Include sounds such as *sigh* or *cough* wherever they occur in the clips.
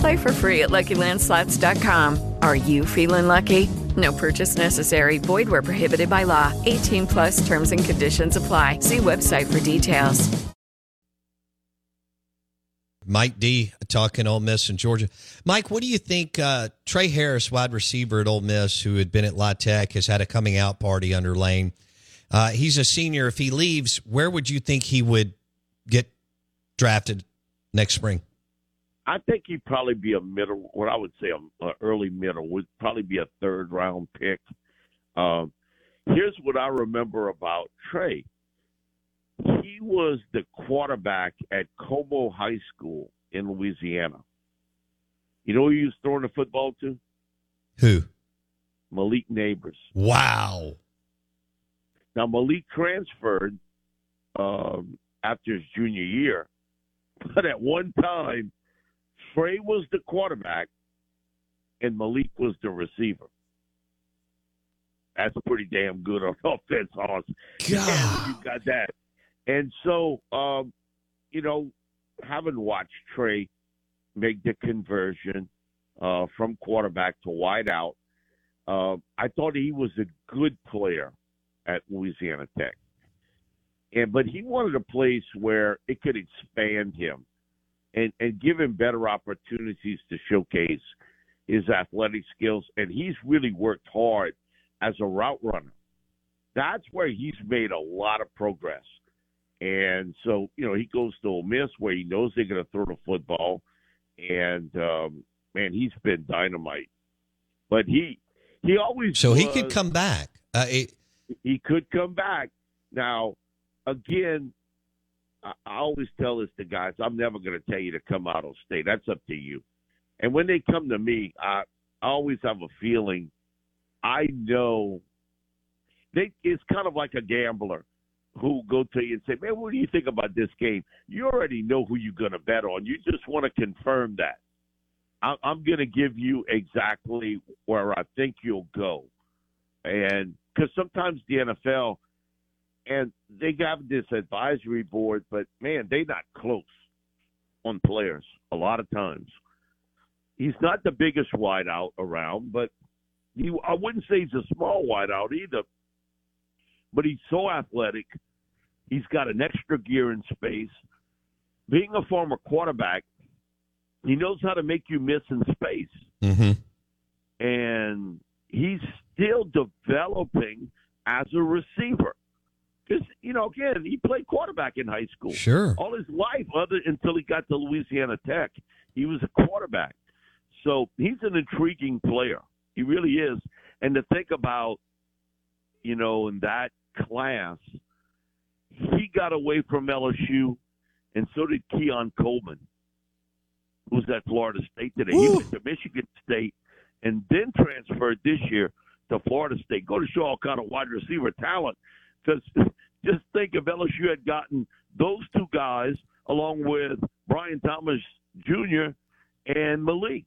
Play for free at LuckyLandSlots.com. Are you feeling lucky? No purchase necessary. Void where prohibited by law. 18 plus terms and conditions apply. See website for details. Mike D talking Ole Miss and Georgia. Mike, what do you think? Uh, Tre Harris, wide receiver at Ole Miss, who had been at La Tech, has had a coming out party under Lane. Uh, he's a senior. If he leaves, where would you think he would get drafted next spring? I think he'd probably be a middle, what I would say a, a early middle would probably be a third round pick. Um, here's what I remember about Tre. He was the quarterback at Comeaux High School in Louisiana. You know who he was throwing the football to? Who? Malik Nabers. Wow. Now Malik transferred um, after his junior year, *laughs* but at one time, Tre was the quarterback and Malik was the receiver. That's pretty damn good on *laughs* offense, Hoss. God. You got that. And so, um, you know, having watched Tre make the conversion uh, from quarterback to wideout, uh, I thought he was a good player at Louisiana Tech. And but he wanted a place where it could expand him and, and give him better opportunities to showcase his athletic skills. And he's really worked hard as a route runner. That's where he's made a lot of progress. And so, you know, he goes to Ole Miss where he knows they're going to throw the football. And, um, man, he's been dynamite. But he he always So he could come back. Uh, it, he could come back. Now, again, I, always tell this to guys: I'm never going to tell you to come out of state. That's up to you. And when they come to me, I, I always have a feeling. I know they. It's kind of like a gambler who go to you and say, "Man, what do you think about this game?" You already know who you're going to bet on. You just want to confirm that. I, I'm going to give you exactly where I think you'll go, and because sometimes the NFL and they have this advisory board, but man, they not close on players a lot of times. He's not the biggest wideout around, but he I wouldn't say he's a small wideout either. But he's so athletic. He's got an extra gear in space. Being a former quarterback, he knows how to make you miss in space hmm and he's still developing as a receiver. Because you know, again, he played quarterback in high school. Sure. All his life, other until he got to Louisiana Tech, he was a quarterback. So he's an intriguing player. He really is. And to think about, you know, in that class, he got away from LSU, and so did Keon Coleman, who's at Florida State today. He went to Michigan State and then transferred this year to Florida State. Go to show all kind of wide receiver talent. Because *laughs* just think if LSU had gotten those two guys along with Brian Thomas Jr. and Malik.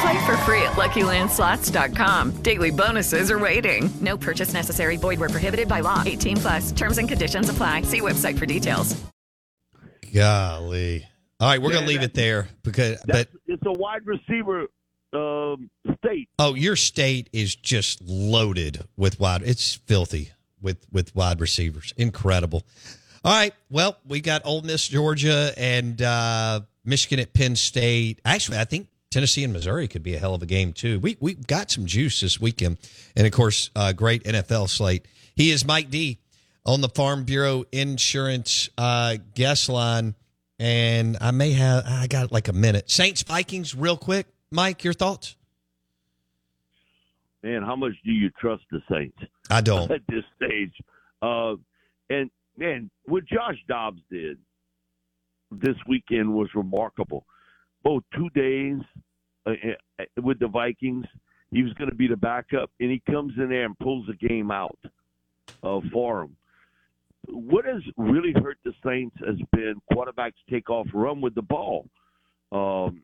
Play for free at LuckyLandSlots.com. Daily bonuses are waiting. No purchase necessary. Void where prohibited by law. 18 plus. Terms and conditions apply. See website for details. Golly. All right, we're Yeah, gonna leave that- it there because, but it's a wide receiver um, state. oh, your state is just loaded with wide. It's filthy with with wide receivers. Incredible. All right, well, we got Ole Miss, Georgia, and uh, Michigan at Penn State. Actually, I think Tennessee and Missouri could be a hell of a game too. We we got some juice this weekend, and of course, uh, great NFL slate. He is Mike D on the Farm Bureau Insurance uh, guest line, and I may have I got like a minute. Saints Vikings, real quick. Mike, your thoughts? Man, how much do you trust the Saints I don't. *laughs* at this stage? Uh, and man, what Josh Dobbs did this weekend was remarkable. Both two days uh, uh, with the Vikings, he was going to be the backup, and he comes in there and pulls the game out uh, for him. What has really hurt the Saints has been quarterbacks take off, run with the ball. Um,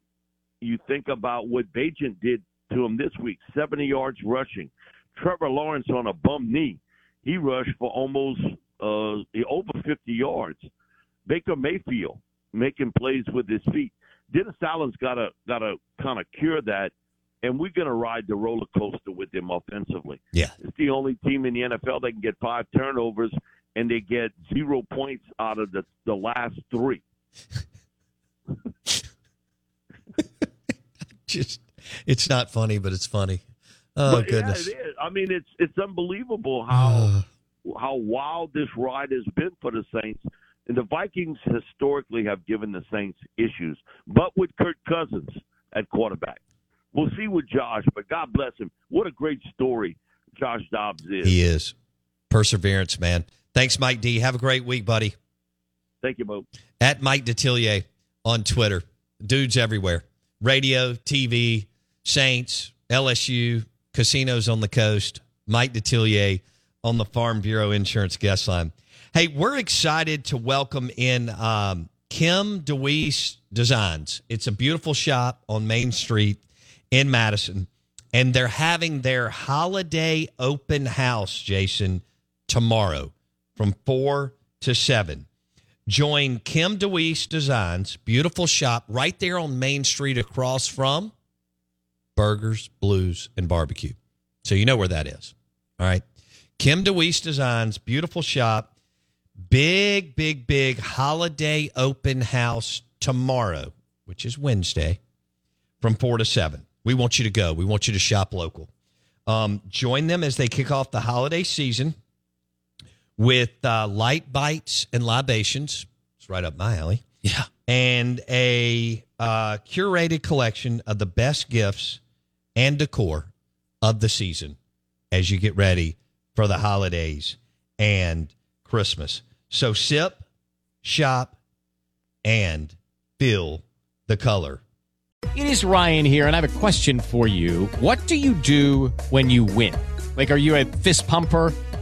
you think about what Bagent did to him this week 70 yards rushing. Trevor Lawrence on a bum knee. He rushed for almost uh, over 50 yards. Baker Mayfield making plays with his feet. Dennis Allen's got to got to kind of cure that, and we're going to ride the roller coaster with him offensively. Yeah. It's the only team in the NFL that can get five turnovers and they get zero points out of the the last three. *laughs* Just it's not funny, but it's funny. Oh But, goodness. Yeah, it is. I mean, it's it's unbelievable how uh. how wild this ride has been for the Saints. And the Vikings historically have given the Saints issues, but with Kirk Cousins at quarterback, we'll see with Josh. But God bless him. What a great story Josh Dobbs is. He is. Perseverance, man. Thanks, Mike D. Have a great week, buddy. Thank you, Mo. At Mike Detillier on Twitter. Dudes everywhere. Radio, TV, Saints, LSU, casinos on the coast. Mike Detillier on the Farm Bureau Insurance guest line. Hey, we're excited to welcome in um, Kim DeWeese Designs. It's a beautiful shop on Main Street in Madison, and they're having their holiday open house, Jason, tomorrow from 4 to 7. Join Kim DeWeese Designs, beautiful shop right there on Main Street across from Burgers, Blues, and Barbecue. So you know where that is. All right. Kim DeWeese Designs, beautiful shop. Big, big, big holiday open house tomorrow, which is Wednesday, from 4 to 7. We want you to go. We want you to shop local. Um, join them as they kick off the holiday season with uh, light bites and libations. It's right up my alley. Yeah. And a uh, curated collection of the best gifts and decor of the season as you get ready for the holidays and Christmas. So sip, shop, and feel the color. It is Ryan here, and I have a question for you. What do you do when you win? Like, are you a fist pumper?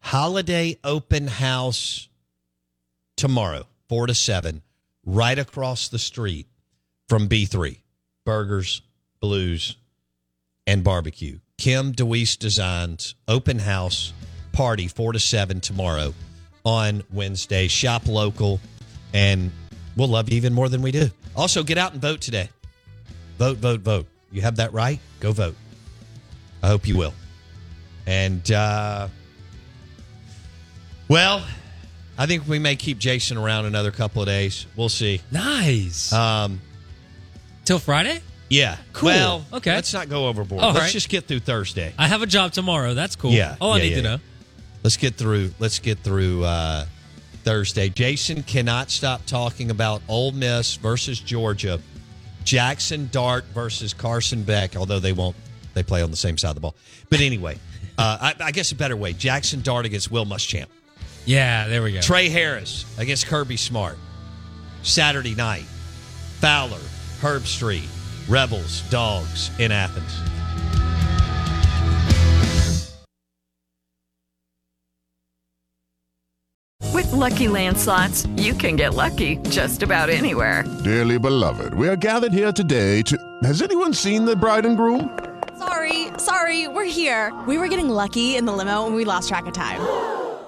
holiday open house tomorrow, 4 to 7, right across the street from B3. Burgers, blues, and barbecue. Kim DeWeese Designs, open house party, 4 to 7 tomorrow on Wednesday. Shop local, and we'll love you even more than we do. Also, get out and vote today. Vote, vote, vote. You have that right. Go vote. I hope you will. And, uh, well, I think we may keep Jason around another couple of days. We'll see. Nice. Um, Till Friday? yeah. Cool. Well, Okay. Let's not go overboard. All let's right. just get through Thursday. I have a job tomorrow. That's cool. Yeah. All I yeah, need yeah, to yeah. know. Let's get through. Let's get through uh, Thursday. Jason cannot stop talking about Ole Miss versus Georgia, Jaxson Dart versus Carson Beck. Although they won't, they play on the same side of the ball. But anyway, *laughs* uh, I, I guess a better way: Jaxson Dart against Will Muschamp. Yeah, there we go. Tre Harris against Kirby Smart. Saturday night, Fowler, Herbstreit, Rebels, Dogs in Athens. With Lucky Land slots, you can get lucky just about anywhere. Dearly beloved, we are gathered here today to. Has anyone seen the bride and groom? Sorry, sorry, we're here. We were getting lucky in the limo and we lost track of time.